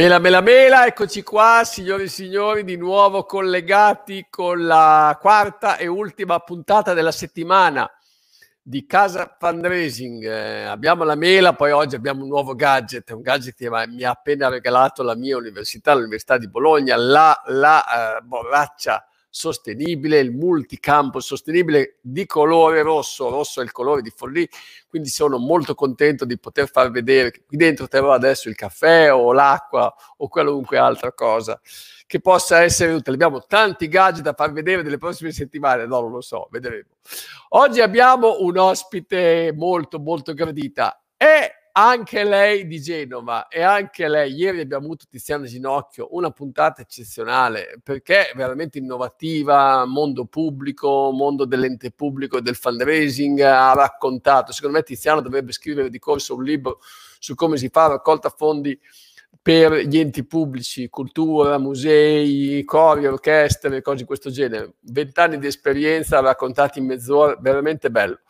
Mela, mela, mela, eccoci qua, signori e signori, di nuovo collegati con la quarta e ultima puntata della settimana di Casa Fundraising. Eh, abbiamo la mela, poi oggi abbiamo un nuovo gadget, un gadget che mi ha appena regalato la mia università, l'Università di Bologna, la, la uh, borraccia sostenibile, il multicampo sostenibile di colore rosso, rosso è il colore di Forlì, quindi sono molto contento di poter far vedere che qui dentro terrò adesso il caffè o l'acqua o qualunque altra cosa che possa essere utile. Abbiamo tanti gadget da far vedere nelle prossime settimane, no, non lo so, vedremo. Oggi abbiamo un ospite molto molto gradita. È anche lei di Genova e anche lei, ieri abbiamo avuto Tiziana Ginocchio, una puntata eccezionale perché è veramente innovativa, mondo pubblico, mondo dell'ente pubblico e del fundraising, ha raccontato, secondo me Tiziana dovrebbe scrivere di corso un libro su come si fa raccolta fondi per gli enti pubblici, cultura, musei, cori, orchestre, cose di questo genere. Vent'anni di esperienza raccontati in mezz'ora, veramente bello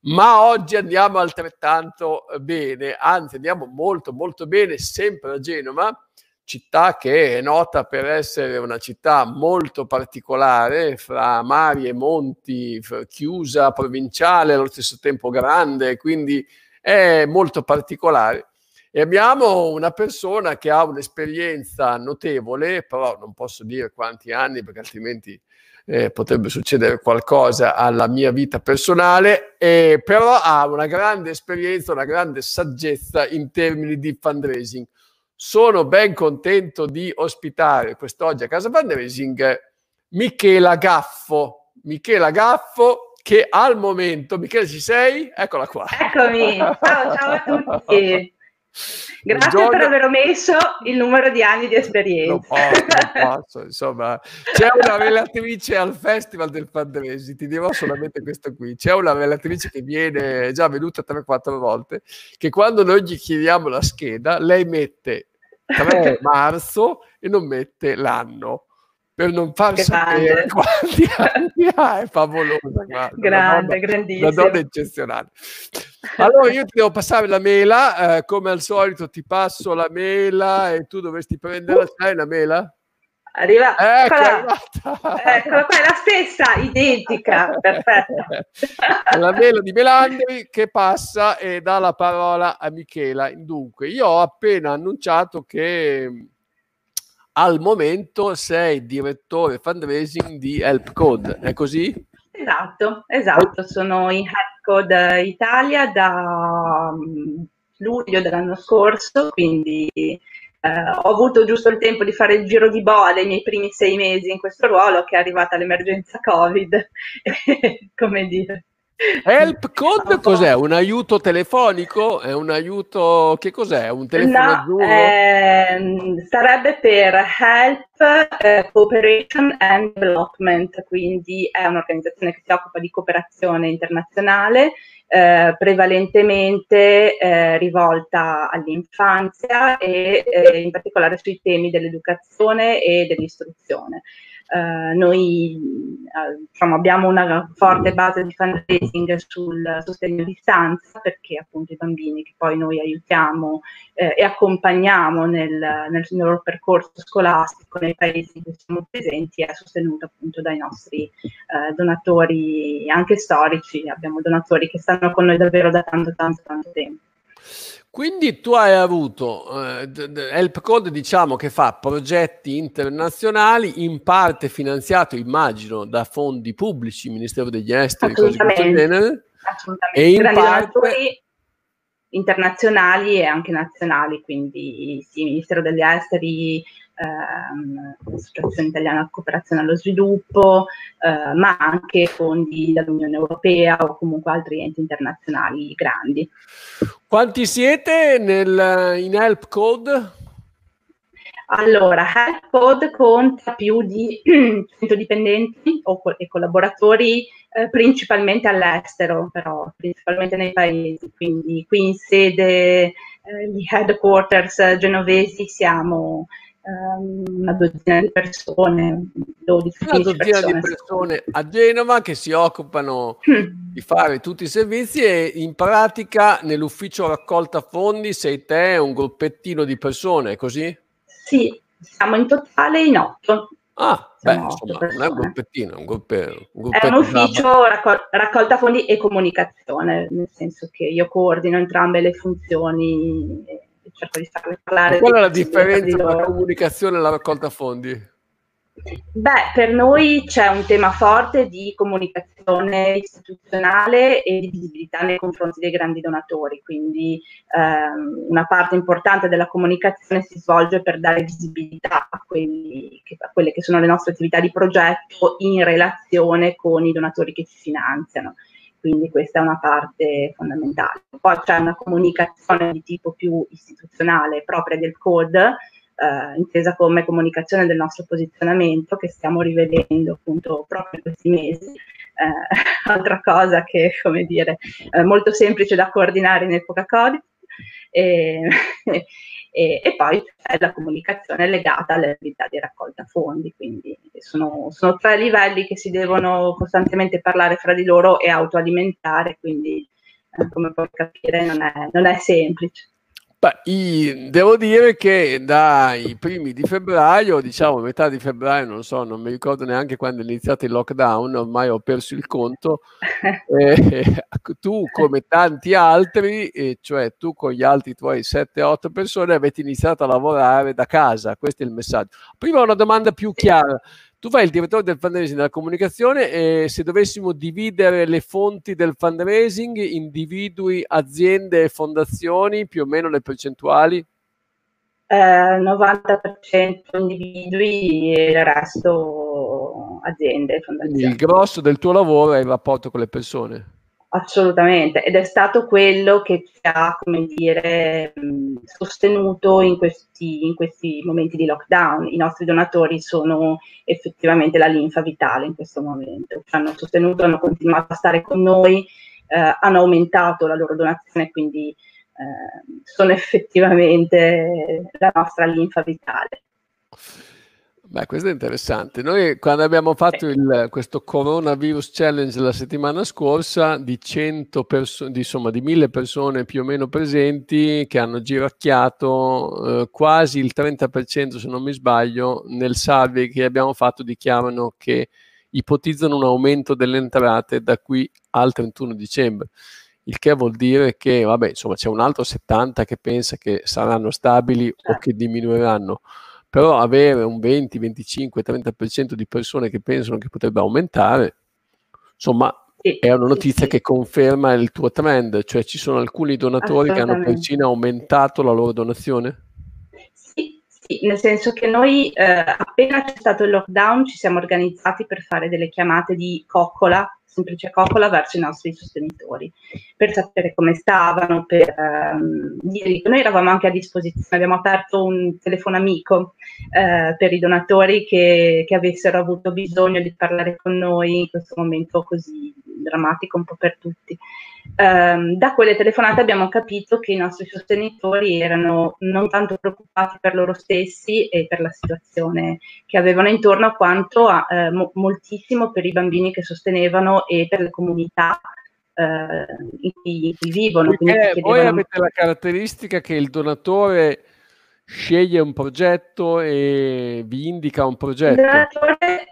ma oggi andiamo altrettanto eh, bene, anzi andiamo molto molto bene, sempre a Genova, città che è nota per essere una città molto particolare, fra mari e monti, chiusa, provinciale, allo stesso tempo grande, quindi è molto particolare. E abbiamo una persona che ha un'esperienza notevole, però non posso dire quanti anni perché altrimenti eh, potrebbe succedere qualcosa alla mia vita personale, eh, però ha una grande esperienza, una grande saggezza in termini di fundraising. Sono ben contento di ospitare quest'oggi a Casa Fundraising Michela Gaffo. Michela Gaffo che al momento, Michela ci sei? Eccola qua. Eccomi, ciao, ciao a tutti. Grazie Buongiorno. per aver omesso il numero di anni di esperienza. Non posso, non posso, insomma, c'è una relatrice al Festival del Fundraising, ti dirò solamente questo qui, c'è una relatrice che viene, è già venuta 3-4 volte, che quando noi gli chiediamo la scheda, lei mette 3 marzo e non mette l'anno per non far Grande. sapere quanti anni ha, è favolosa. Guarda, Grande, grandissima. Una donna eccezionale. Allora io ti devo passare la mela, eh, come al solito ti passo la mela e tu dovresti prenderla, uh. sai la mela? Arriva, ecco, eccola, eccola qua, è la stessa, identica, perfetta. la mela di Melandri che passa e dà la parola a Michela. Dunque, io ho appena annunciato che al momento sei direttore fundraising di Help Code, è così? Esatto, esatto, sono in Help Code Italia da mm, luglio dell'anno scorso, quindi eh, ho avuto giusto il tempo di fare il giro di boa dei miei primi sei mesi in questo ruolo, che è arrivata l'emergenza Covid, come dire. Help Code cos'è? Un aiuto telefonico? È un aiuto che cos'è? Un telefono no, azzurro? Ehm, sarebbe per Help eh, Cooperation and Development, quindi è un'organizzazione che si occupa di cooperazione internazionale, eh, prevalentemente eh, rivolta all'infanzia e eh, in particolare sui temi dell'educazione e dell'istruzione. Uh, noi uh, diciamo, abbiamo una forte base di fundraising sul sostegno a distanza perché appunto i bambini che poi noi aiutiamo eh, e accompagniamo nel, nel, loro percorso scolastico nei paesi in cui siamo presenti è sostenuto appunto dai nostri eh, donatori anche storici, abbiamo donatori che stanno con noi davvero da tanto tanto tanto tempo. Quindi tu hai avuto eh, Help Code, diciamo che fa progetti internazionali, in parte finanziato, immagino, da fondi pubblici, Ministero degli Esteri, cose di genere. Assolutamente. E in parte... internazionali e anche nazionali, quindi sì, Ministero degli Esteri, ehm, Associazione Italiana Cooperazione allo Sviluppo, eh, ma anche fondi dall'Unione Europea o comunque altri enti internazionali grandi. Quanti siete nel, in Help Code? Allora, Help Code conta più di 100 dipendenti o co- collaboratori eh, principalmente all'estero, però principalmente nei paesi, quindi qui in sede eh, gli headquarters genovesi siamo una dozzina di persone, 12 una dozzina persone. di persone a Genova che si occupano mm. di fare tutti i servizi e in pratica nell'ufficio raccolta fondi sei te un gruppettino di persone, è così? Sì, siamo in totale in otto. Ah, beh, insomma, non è un gruppettino, un, gruppe, un È un ufficio raccol- raccolta fondi e comunicazione, nel senso che io coordino entrambe le funzioni e cerco di farle parlare. qual è la differenza tra la comunicazione e la raccolta fondi? Beh, per noi c'è un tema forte di comunicazione istituzionale e di visibilità nei confronti dei grandi donatori, quindi ehm, una parte importante della comunicazione si svolge per dare visibilità a, quelli, a, quelle che sono le nostre attività di progetto in relazione con i donatori che ci finanziano. Quindi questa è una parte fondamentale. Poi c'è una comunicazione di tipo più istituzionale propria del code, eh, intesa come comunicazione del nostro posizionamento che stiamo rivedendo appunto proprio in questi mesi. Eh, altra cosa che, come dire, è molto semplice da coordinare in epoca Covid. E, e, e, poi c'è la comunicazione legata alle attività di raccolta fondi, quindi sono, sono tre livelli che si devono costantemente parlare fra di loro e autoalimentare, quindi eh, come puoi capire non è, non è semplice. Beh, devo dire che dai primi di febbraio, diciamo metà di febbraio, non so, non mi ricordo neanche quando è iniziato il lockdown, ormai ho perso il conto, eh, tu come tanti altri, eh, cioè tu con gli altri tuoi 7-8 persone avete iniziato a lavorare da casa, questo è il messaggio. Prima una domanda più chiara, tu fai il direttore del fundraising della comunicazione e se dovessimo dividere le fonti del fundraising, individui, aziende e fondazioni, più o meno le percentuali? Eh, 90% individui e il resto aziende e fondazioni. il grosso del tuo lavoro è il rapporto con le persone. Assolutamente, ed è stato quello che ci ha, come dire, sostenuto in questi, in questi, momenti di lockdown. I nostri donatori sono effettivamente la linfa vitale in questo momento. Ci hanno sostenuto, hanno continuato a stare con noi, eh, hanno aumentato la loro donazione, quindi eh, sono effettivamente la nostra linfa vitale. Beh, questo è interessante. Noi quando abbiamo fatto il, questo coronavirus challenge la settimana scorsa, di 100 persone, insomma di 1000 persone più o meno presenti che hanno giracchiato, eh, quasi il 30% se non mi sbaglio, nel survey che abbiamo fatto dichiarano che ipotizzano un aumento delle entrate da qui al 31 dicembre. Il che vuol dire che, vabbè, insomma, c'è un altro 70 che pensa che saranno stabili o che diminuiranno però avere un 20, 25, 30% di persone che pensano che potrebbe aumentare, insomma, è una notizia che conferma il tuo trend, cioè ci sono alcuni donatori che hanno persino aumentato la loro donazione? Sì, sì nel senso che noi eh, appena c'è stato il lockdown ci siamo organizzati per fare delle chiamate di coccola semplice coccola verso i nostri sostenitori, per sapere come stavano, per ehm, dire noi eravamo anche a disposizione, abbiamo aperto un telefono amico eh, per i donatori che, che, avessero avuto bisogno di parlare con noi in questo momento così drammatico un po' per tutti. Um, da quelle telefonate abbiamo capito che i nostri sostenitori erano non tanto preoccupati per loro stessi e per la situazione che avevano intorno, quanto a, eh, mo- moltissimo per i bambini che sostenevano e per le comunità eh, in, cui, in, cui, vivono. Perché voi avete la caratteristica che il donatore sceglie un progetto e vi indica un progetto. Il donatore,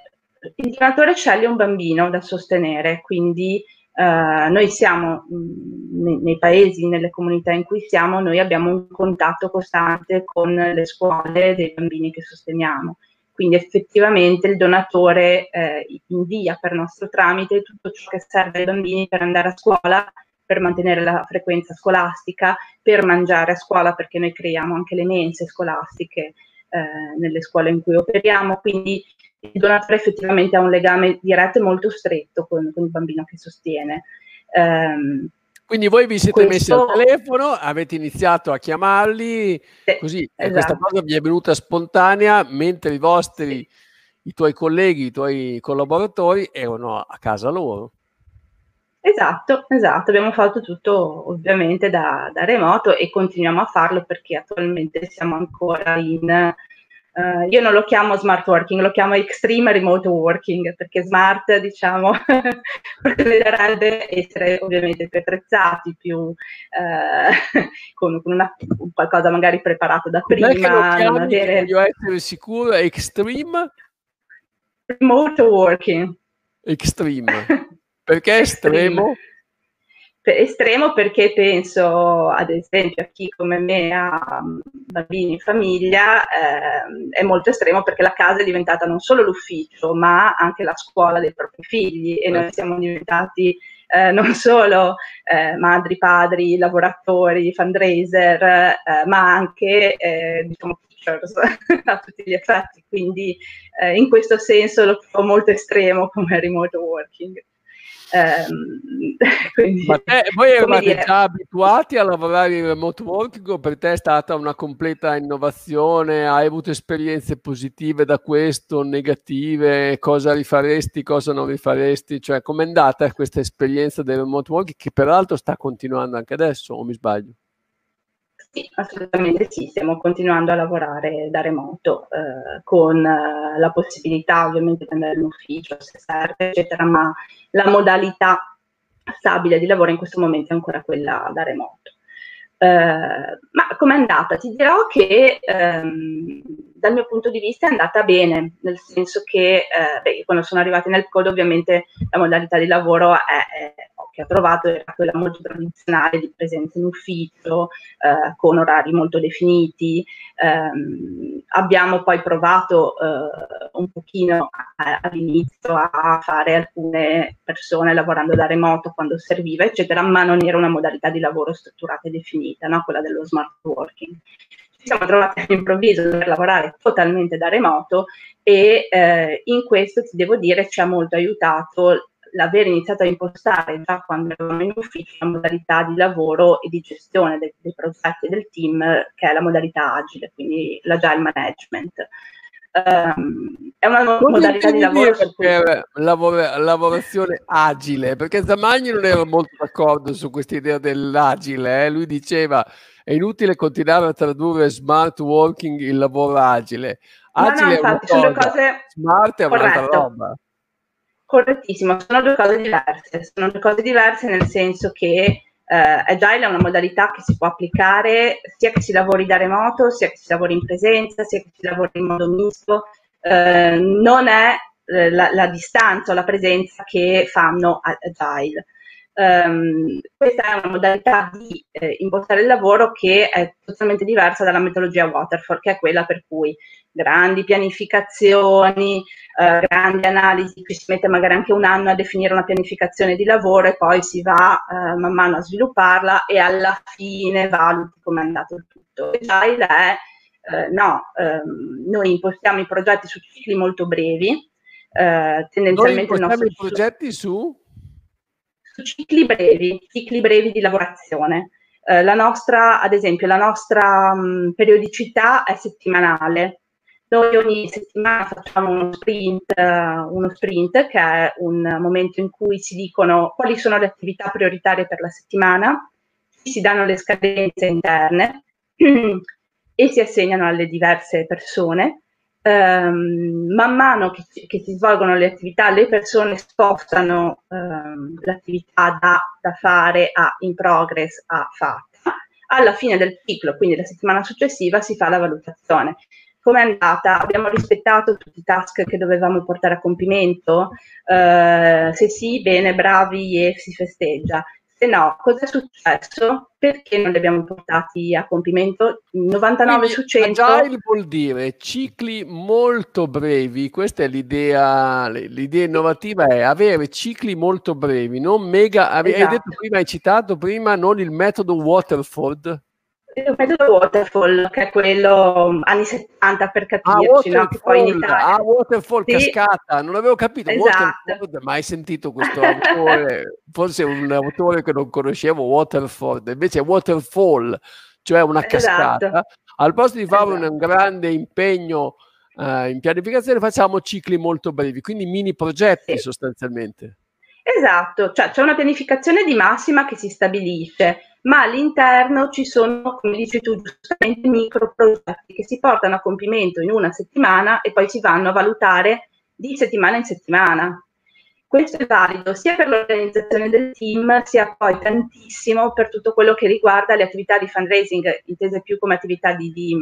il donatore sceglie un bambino da sostenere, quindi Uh, noi siamo mh, nei, nei, paesi, nelle comunità in cui siamo, noi abbiamo un contatto costante con le scuole dei bambini che sosteniamo. Quindi effettivamente il donatore eh, invia per nostro tramite tutto ciò che serve ai bambini per andare a scuola, per mantenere la frequenza scolastica, per mangiare a scuola, perché noi creiamo anche le mense scolastiche eh, nelle scuole in cui operiamo. Quindi il donatore effettivamente ha un legame diretto e molto stretto con, con il bambino che sostiene. Um, quindi voi vi siete questo... messi al telefono, avete iniziato a chiamarli, sì, così esatto. questa cosa vi è venuta spontanea mentre i vostri, i tuoi colleghi, i tuoi collaboratori erano a casa loro. Esatto, esatto, abbiamo fatto tutto ovviamente da, da remoto e continuiamo a farlo perché attualmente siamo ancora in Uh, io non lo chiamo smart working, lo chiamo extreme remote working perché smart, diciamo, prevederebbe essere ovviamente più attrezzati, più uh, con, con una, qualcosa magari preparato da prima. Non avere... Voglio essere sicuro, extreme? Remote working. Extreme. Perché estremo? Estremo perché penso ad esempio a chi come me ha mm, bambini in famiglia eh, è molto estremo perché la casa è diventata non solo l'ufficio ma anche la scuola dei propri figli e noi siamo diventati eh, non solo eh, madri, padri, lavoratori, fundraiser eh, ma anche eh, diciamo teachers a tutti gli effetti quindi eh, in questo senso lo trovo molto estremo come remote working. Ehm, quindi, Ma te, voi eravate dire... già abituati a lavorare in remote working o per te è stata una completa innovazione? Hai avuto esperienze positive da questo, negative? Cosa rifaresti, cosa non rifaresti? Cioè, com'è andata questa esperienza del remote working che peraltro sta continuando anche adesso, o mi sbaglio? Sì, assolutamente sì, stiamo continuando a lavorare da remoto eh, con eh, la possibilità ovviamente di andare in ufficio se serve, eccetera, ma la modalità stabile di lavoro in questo momento è ancora quella da remoto. Eh, ma com'è andata? Ti dirò che ehm, dal mio punto di vista è andata bene, nel senso che eh, beh, quando sono arrivati nel code ovviamente la modalità di lavoro è, è che ho trovato era quella molto tradizionale di presenza in ufficio, eh, con orari molto definiti. Eh, abbiamo poi provato eh, un pochino a, all'inizio a fare alcune persone lavorando da remoto quando serviva, eccetera, ma non era una modalità di lavoro strutturata e definita, no? quella dello smart working ci siamo trovati all'improvviso a dover lavorare totalmente da remoto e eh, in questo ti devo dire ci ha molto aiutato l'aver iniziato a impostare già quando eravamo in ufficio la modalità di lavoro e di gestione dei, dei progetti del team, che è la modalità agile, quindi l'agile management. Um, è una non modalità di lavoro per lavora, lavorazione agile perché Zamagni non era molto d'accordo su questa idea dell'agile eh? lui diceva è inutile continuare a tradurre smart working in lavoro agile agile no, no, infatti, è una cosa, cose... smart è un'altra roba Correttissimo, sono due cose diverse, sono due cose diverse nel senso che eh, Agile è una modalità che si può applicare sia che si lavori da remoto, sia che si lavori in presenza, sia che si lavori in modo misto, eh, non è eh, la, la, distanza o la presenza che fanno Agile. Um, questa è una modalità di eh, impostare il lavoro che è totalmente diversa dalla metodologia waterfall, che è quella per cui grandi pianificazioni, eh, grandi analisi, qui si mette magari anche un anno a definire una pianificazione di lavoro e poi si va eh, man mano a svilupparla e alla fine valuti come è andato il tutto. Agile è, no, ehm, noi impostiamo i progetti su cicli molto brevi, eh, tendenzialmente noi impostiamo i progetti su cicli brevi, cicli brevi di lavorazione. Eh, la nostra, ad esempio, la nostra mh, periodicità è settimanale. Noi ogni settimana facciamo uno sprint, uh, uno sprint, che è un momento in cui si dicono quali sono le attività prioritarie per la settimana, si danno le scadenze interne e si assegnano alle diverse persone ehm, man mano che, che, si svolgono le attività, le persone spostano ehm, l'attività da, da, fare a in progress a fatta. Alla fine del ciclo, quindi la settimana successiva, si fa la valutazione. Come è andata? Abbiamo rispettato tutti i task che dovevamo portare a compimento? Eh, se sì, bene, bravi e si festeggia. Se no, cosa è successo? Perché non li abbiamo portati a compimento? 99 Quindi, su 100. Agile vuol dire cicli molto brevi, questa è l'idea, l'idea innovativa è avere cicli molto brevi, non mega, esatto. hai detto prima, hai citato prima non il metodo Waterford, il metodo waterfall, che è quello mm, anni 70 per capirci, ah, no? che poi in Italia... Ah, waterfall, sì. cascata, non avevo capito, esatto. mai sentito questo autore, forse un autore che non conoscevo, Waterford, invece è waterfall, cioè una cascata. Esatto. Al posto di fare esatto. un grande impegno uh, in pianificazione facciamo cicli molto brevi, quindi mini progetti sì. sostanzialmente. Esatto, cioè c'è una pianificazione di massima che si stabilisce, ma all'interno ci sono, come dici tu giustamente, micro progetti che si portano a compimento in una settimana e poi si vanno a valutare di settimana in settimana. Questo è valido sia per l'organizzazione del team, sia poi tantissimo per tutto quello che riguarda le attività di fundraising, intese più come attività di, di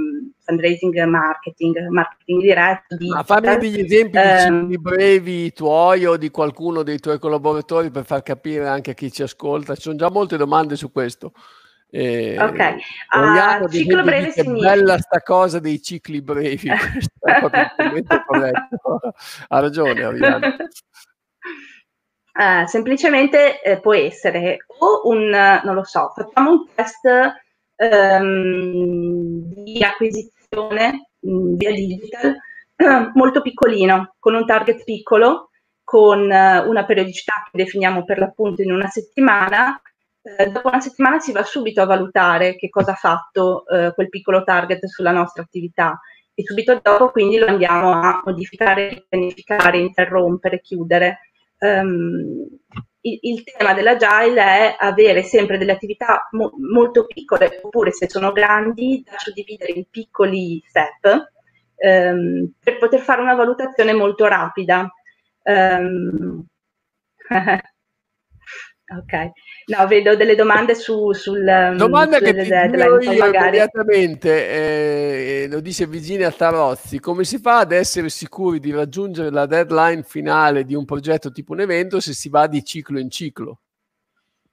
fundraising marketing, marketing diretto. Di, Ma fammi degli esempi ehm, di brevi tuoi o di qualcuno dei tuoi collaboratori per far capire anche a chi ci ascolta. Ci sono già molte domande su questo. Eh, ok, uh, ciclo breve È bella sta cosa dei cicli brevi, ha ragione Arianna. Eh, semplicemente eh, può essere o un, non lo so, facciamo un test ehm, di acquisizione mh, mm, via digital molto piccolino, con un target piccolo, con eh, una periodicità che definiamo per l'appunto in una settimana. Eh, dopo una settimana si va subito a valutare che cosa ha fatto eh, quel piccolo target sulla nostra attività e subito dopo quindi lo andiamo a modificare, pianificare, interrompere, chiudere um, il, il, tema dell'agile è avere sempre delle attività mo- molto piccole, oppure se sono grandi, da suddividere in piccoli step um, per poter fare una valutazione molto rapida. Um, Ok, no, vedo delle domande su, sul... Um, Domanda che ti io immediatamente, eh, lo dice Virginia Tarozzi, come si fa ad essere sicuri di raggiungere la deadline finale di un progetto tipo un evento se si va di ciclo in ciclo?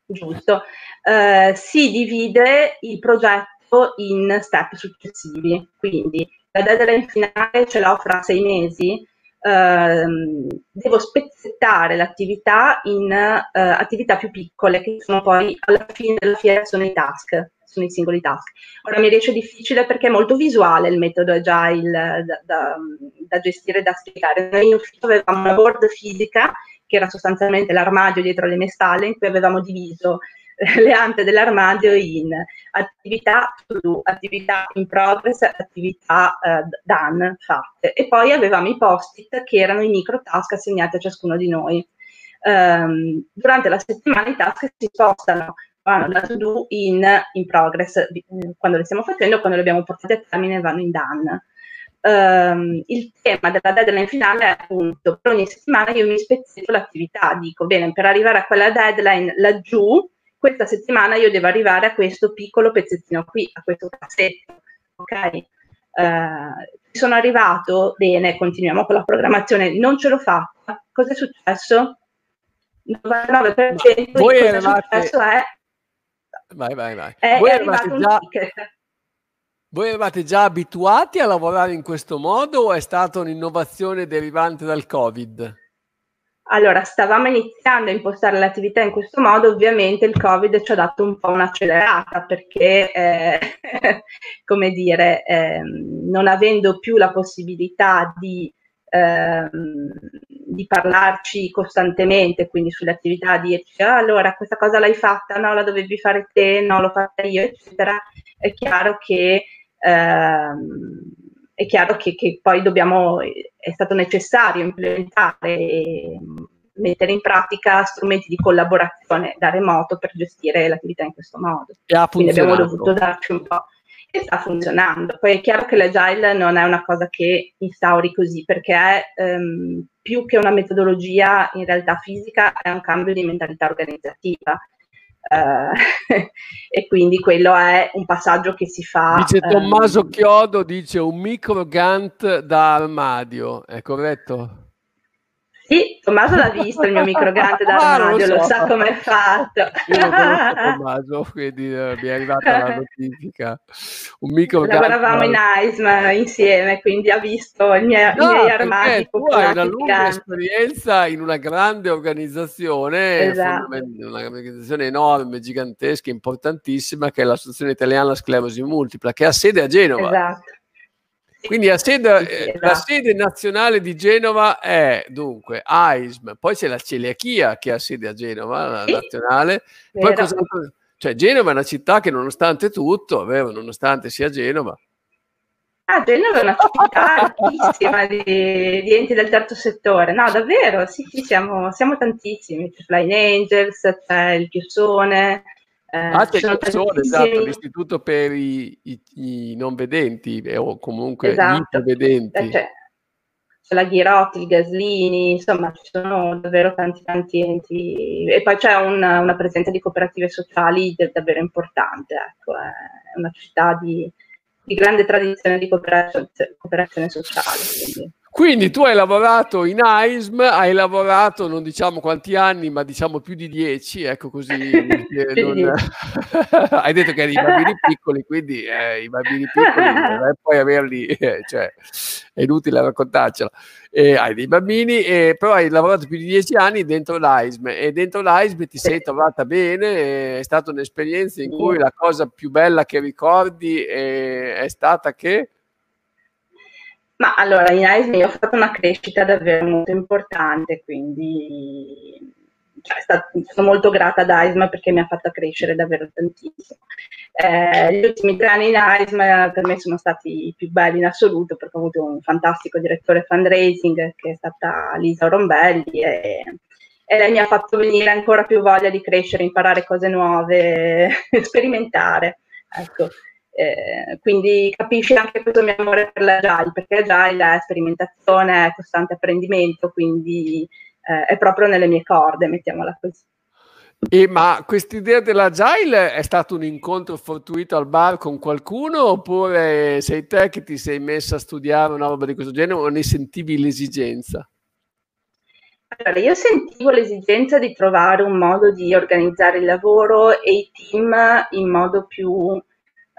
Giusto, uh, si divide il progetto in step successivi, quindi la deadline finale ce l'ho fra sei mesi, ehm, devo spezzettare l'attività in eh, attività più piccole, che sono poi alla fine della fiera sono i task, sono i singoli task. Ora mi riesce difficile perché è molto visuale il metodo agile da, da, da gestire e da spiegare. Noi in ufficio avevamo una board fisica che era sostanzialmente l'armadio dietro le mie spalle in cui avevamo diviso le ante dell'armadio in attività to do, attività in progress, attività uh, done, fatte. E poi avevamo i post-it che erano i micro task assegnati a ciascuno di noi. Um, durante la settimana i task si spostano vanno da to do in, in progress quando le stiamo facendo, quando le abbiamo portate a termine vanno in done. Um, il tema della deadline finale è appunto per ogni settimana io mi spezzetto l'attività, dico bene, per arrivare a quella deadline laggiù questa settimana io devo arrivare a questo piccolo pezzettino qui, a questo cassetto, ok? Uh, sono arrivato, bene, continuiamo con la programmazione, non ce l'ho fatta, cosa è successo? Il 99% Voi di eravate... è successo è... Vai, vai, vai. È, Voi è già... Voi eravate già abituati a lavorare in questo modo o è stata un'innovazione derivante dal Covid? Allora, stavamo iniziando a impostare l'attività in questo modo, ovviamente il Covid ci ha dato un po' un'accelerata perché, eh, come dire, eh, non avendo più la possibilità di, eh, di, parlarci costantemente, quindi sulle attività, dirci ah, allora questa cosa l'hai fatta, no, la dovevi fare te, no, l'ho fatta io, eccetera, è chiaro che ehm, è chiaro che, che, poi dobbiamo, è stato necessario implementare e mettere in pratica strumenti di collaborazione da remoto per gestire l'attività in questo modo. Quindi abbiamo dovuto darci un po' e sta funzionando. Poi è chiaro che l'agile non è una cosa che instauri così, perché è ehm, più che una metodologia in realtà fisica, è un cambio di mentalità organizzativa. Uh, e quindi quello è un passaggio che si fa. Dice Tommaso um, Chiodo, dice un micro Gantt da armadio, è corretto? Sì, Tommaso l'ha visto il mio microgrante d'armadio, ah, lo, so. lo, sa come è fatto. Io lo Tommaso, quindi eh, mi è arrivata la notifica. Un microgrante. Lavoravamo in AISM insieme, quindi ha visto i miei, no, i miei armadi. Tu hai una lunga esperienza in una grande organizzazione, esatto. un'organizzazione enorme, gigantesca, importantissima, che è l'Associazione Italiana Sclerosi Multipla, che ha sede a Genova. Esatto. Quindi la sede, la sede, nazionale di Genova è dunque AISM, poi c'è la celiachia che ha sede a Genova, la nazionale. Poi cioè Genova è una città che nonostante tutto, vero, nonostante sia Genova. Ah, Genova è una città altissima di, di, enti del terzo settore. No, davvero, sì, sì, siamo, siamo tantissimi. C'è Flying Angels, c'è il Chiusone, Eh, Altre persone, esatto, l'istituto per i, i, i, non vedenti o comunque esatto. i vedenti. Eh, c'è, c'è la Ghirotti, il Gaslini, insomma ci sono davvero tanti tanti enti e poi c'è una, una presenza di cooperative sociali davvero importante, ecco, è una città di, di grande tradizione di cooperazione, cooperazione sociale. Quindi. Quindi tu hai lavorato in AISM, hai lavorato non diciamo quanti anni, ma diciamo più di dieci, ecco così. non... hai detto che eri i bambini piccoli, quindi eh, i bambini piccoli, e poi averli, eh, cioè, è inutile raccontarcela. Eh, hai dei bambini, eh, però hai lavorato più di dieci anni dentro l'AISM e dentro l'AISM ti sei trovata bene, è stata un'esperienza in cui la cosa più bella che ricordi è, è stata che... Ma allora in AISMI ho fatto una crescita davvero molto importante, quindi cioè, sono molto grata ad AISMA perché mi ha fatto crescere davvero tantissimo. Eh, gli ultimi tre anni in AISMA per me sono stati i più belli in assoluto perché ho avuto un fantastico direttore fundraising che è stata Lisa Rombelli e, e lei mi ha fatto venire ancora più voglia di crescere, imparare cose nuove, sperimentare. Ecco. Eh, quindi capisci anche questo mio amore per l'agile, perché agile è sperimentazione, è costante apprendimento, quindi eh, è proprio nelle mie corde, mettiamola così. E ma quest'idea dell'agile è stato un incontro fortuito al bar con qualcuno oppure sei te che ti sei messa a studiare una roba di questo genere o ne sentivi l'esigenza? Allora, io sentivo l'esigenza di trovare un modo di organizzare il lavoro e i team in modo più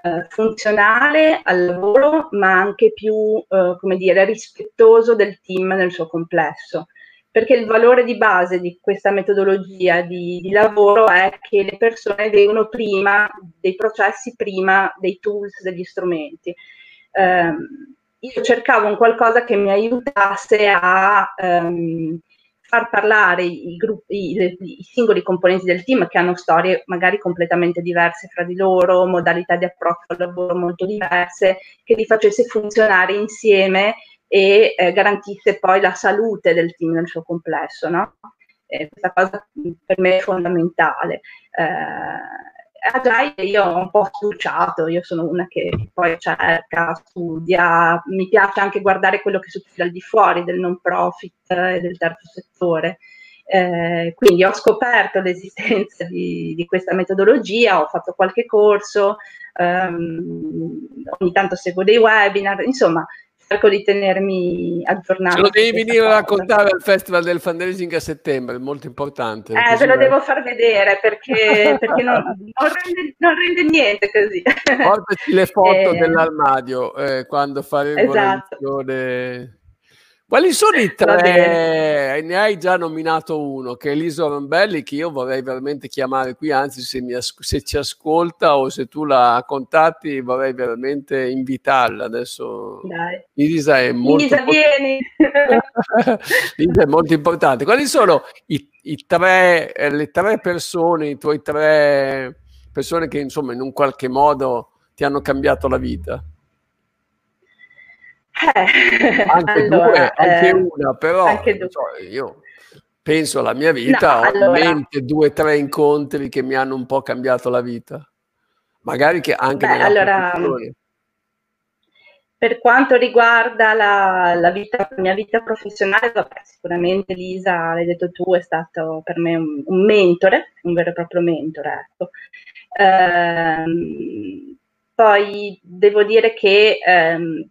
eh, funzionale al lavoro, ma anche più, eh, come dire, rispettoso del team nel suo complesso. Perché il valore di base di questa metodologia di, di lavoro è che le persone vengono prima dei processi, prima dei tools, degli strumenti. Eh, io cercavo un qualcosa che mi aiutasse a um, far parlare i, gruppi, i, i, singoli componenti del team che hanno storie magari completamente diverse fra di loro, modalità di approccio al lavoro molto diverse, che li facesse funzionare insieme e eh, garantisse poi la salute del team nel suo complesso. No? Eh, questa cosa per me è fondamentale. Eh, Agile io ho un po' stucciato, io sono una che poi cerca, studia, mi piace anche guardare quello che succede al di fuori del non profit e del terzo settore. Eh, quindi ho scoperto l'esistenza di, di, questa metodologia, ho fatto qualche corso, ehm, ogni tanto seguo dei webinar, insomma cerco di tenermi aggiornato. Ce lo devi venire a raccontare al Festival del Fundraising a settembre, è molto importante. Eh, ve lo devo far vedere perché, perché non, non, rende, non, rende, niente così. Portaci le foto eh, dell'armadio eh, quando faremo esatto. Quali sono i tre? Ne hai già nominato uno, che è Liso Rambelli, che io vorrei veramente chiamare qui, anzi se, as- se, ci ascolta o se tu la contatti vorrei veramente invitarla. Adesso Dai. Lisa è molto... Lisa, vieni! Lisa è molto importante. Quali sono i, i tre, eh, le tre persone, i tuoi tre persone che insomma in un qualche modo ti hanno cambiato la vita? Eh, anche allora, due, anche eh, una, però anche so, io penso alla mia vita, no, ho allora, in mente due o tre incontri che mi hanno un po' cambiato la vita. Magari che anche beh, allora, per quanto riguarda la, la, vita, la, mia vita professionale, vabbè, sicuramente Lisa, l'hai detto tu, è stato per me un, un mentore, un vero e proprio mentore. Ecco. Ehm, poi devo dire che ehm,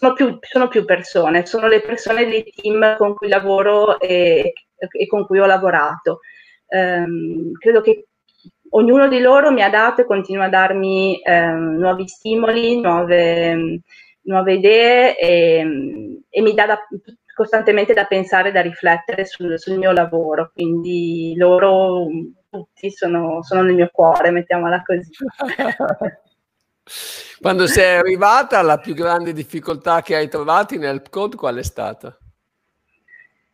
sono più, sono più, persone, sono le persone dei team con cui lavoro e, e con cui ho lavorato. Um, credo che ognuno di loro mi ha dato e continua a darmi um, nuovi stimoli, nuove, nuove idee e, e, mi dà da, costantemente da pensare, da riflettere sul, sul, mio lavoro. Quindi loro tutti sono, sono nel mio cuore, mettiamola così. Quando sei arrivata, la più grande difficoltà che hai trovato nel code qual è stata?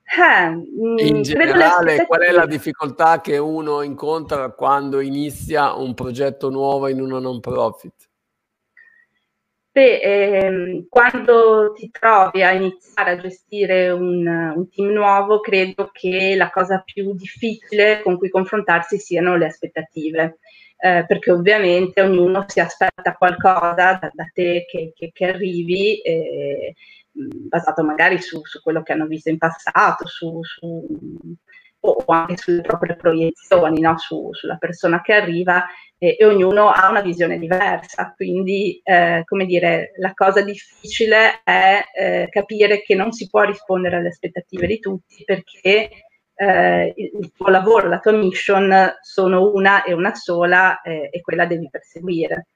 Eh, mm, in generale, qual è la difficoltà che uno incontra quando inizia un progetto nuovo in una non profit? Beh, ehm, quando ti trovi a iniziare a gestire un, un, team nuovo, credo che la cosa più difficile con cui confrontarsi siano le aspettative eh, perché ovviamente ognuno si aspetta qualcosa da, da te che, che, che arrivi, eh, basato magari su, su, quello che hanno visto in passato, su, su, o anche sulle proprie proiezioni, no? su, sulla persona che arriva e, e, ognuno ha una visione diversa. Quindi, eh, come dire, la cosa difficile è eh, capire che non si può rispondere alle aspettative di tutti perché eh, il, tuo lavoro, la tua mission sono una e una sola eh, e quella devi perseguire.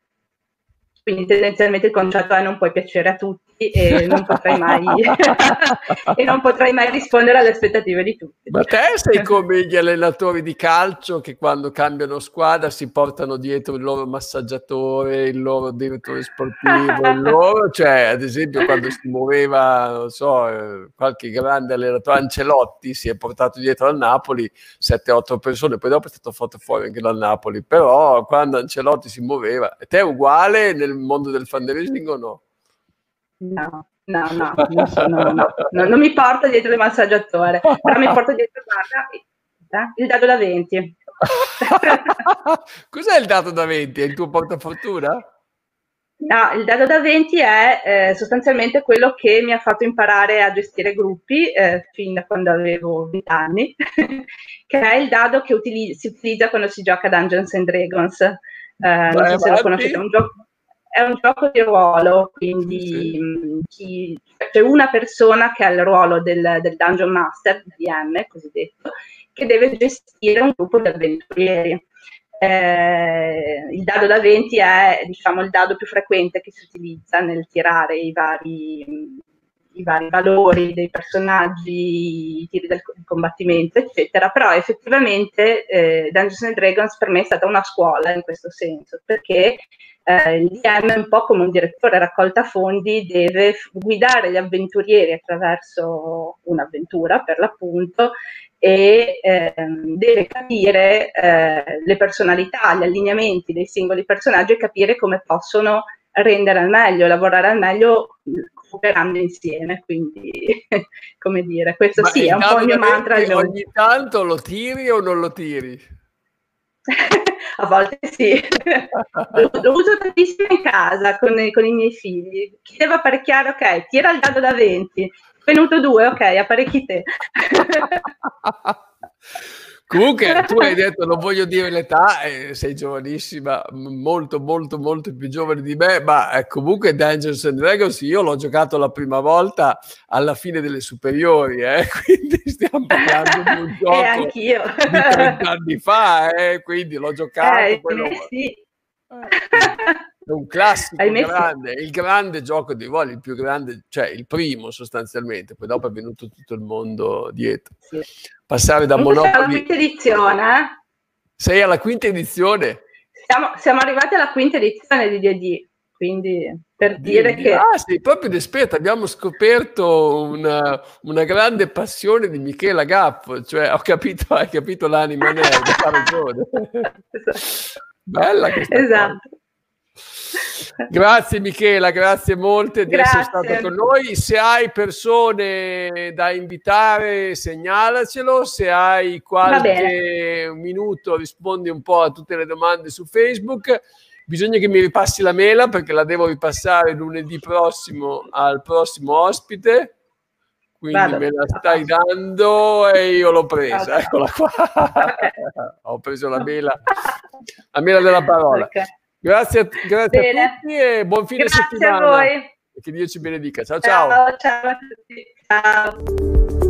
Quindi tendenzialmente il concetto è non puoi piacere a tutti e non potrai mai, e non potrai mai rispondere alle aspettative di tutti. Ma te sei come gli allenatori di calcio che quando cambiano squadra si portano dietro il loro massaggiatore, il loro direttore sportivo, il loro, cioè ad esempio quando si muoveva, non so, qualche grande allenatore, Ancelotti si è portato dietro al Napoli 7-8 persone, poi dopo è stato fatto fuori anche dal Napoli, però quando Ancelotti si muoveva, te è uguale nel mondo del fundraising o no? No, no, no, non, sono, no, no, non mi porto dietro il massaggiatore, però mi porto dietro guarda, eh, il dado da 20. Cos'è il dado da 20? È il tuo portafortuna? No, il dado da 20 è eh, sostanzialmente quello che mi ha fatto imparare a gestire gruppi eh, fin da quando avevo 20 anni, che è il dado che utilizz- si utilizza quando si gioca a Dungeons and Dragons. Eh, non so se lo conoscete, è un gioco è un gioco di ruolo, quindi sì. chi, c'è una persona che ha il ruolo del, del Dungeon Master, DM cosiddetto, che deve gestire un gruppo di avventurieri. Eh, il dado da 20 è diciamo, il dado più frequente che si utilizza nel tirare i vari, i vari valori dei personaggi, i tiri del combattimento, eccetera. Però effettivamente eh, Dungeons and Dragons per me è stata una scuola in questo senso, perché eh, il DM, un po' come un direttore raccolta fondi, deve guidare gli avventurieri attraverso un'avventura, per l'appunto, e eh, deve capire eh, le personalità, gli allineamenti dei singoli personaggi e capire come possono rendere al meglio, lavorare al meglio cooperando insieme. Quindi, come dire, questo Ma sì, è un po' il mio mantra. Ogni tanto lo tiri o non lo tiri? a volte sì, lo, lo, uso tantissimo in casa con, con, i miei figli. Chi deve apparecchiare, ok, tira il dado da 20, venuto 2, ok, apparecchi te. Comunque, tu hai detto, non voglio dire l'età, eh, sei giovanissima, molto, molto, molto più giovane di me, ma eh, comunque Dungeons and Dragons io l'ho giocato la prima volta alla fine delle superiori, eh, quindi stiamo parlando di un gioco anch'io. di 30 anni fa, eh, quindi l'ho giocato. Eh, quello... sì. È un classico grande, il grande gioco di ruoli, il più grande, cioè il primo sostanzialmente, poi dopo è venuto tutto il mondo dietro. Sì. Passare da Monopoli... Siamo alla quinta edizione, eh? Sei alla quinta edizione? Siamo, siamo arrivati alla quinta edizione di D&D, quindi per di, dire di, che... Ah, sei proprio esperta, abbiamo scoperto una, una, grande passione di Michela Gaffo, cioè ho capito, hai capito l'anima nerd, ha ragione. esatto. Bella questa Esatto. Cosa. Grazie Michela, grazie molte di grazie. essere stata con noi. Se hai persone da invitare, segnalacelo. Se hai qualche minuto, rispondi un po' a tutte le domande su Facebook. Bisogna che mi ripassi la mela perché la devo ripassare lunedì prossimo al prossimo ospite. Quindi Vado. me la stai dando e io l'ho presa. Eccola qua. Ho preso la mela, la mela della parola. Okay. Grazie, grazie a tutti e buon fine grazie settimana. A voi. E che Dio ci benedica. Ciao ciao. Ciao, ciao a tutti. Ciao.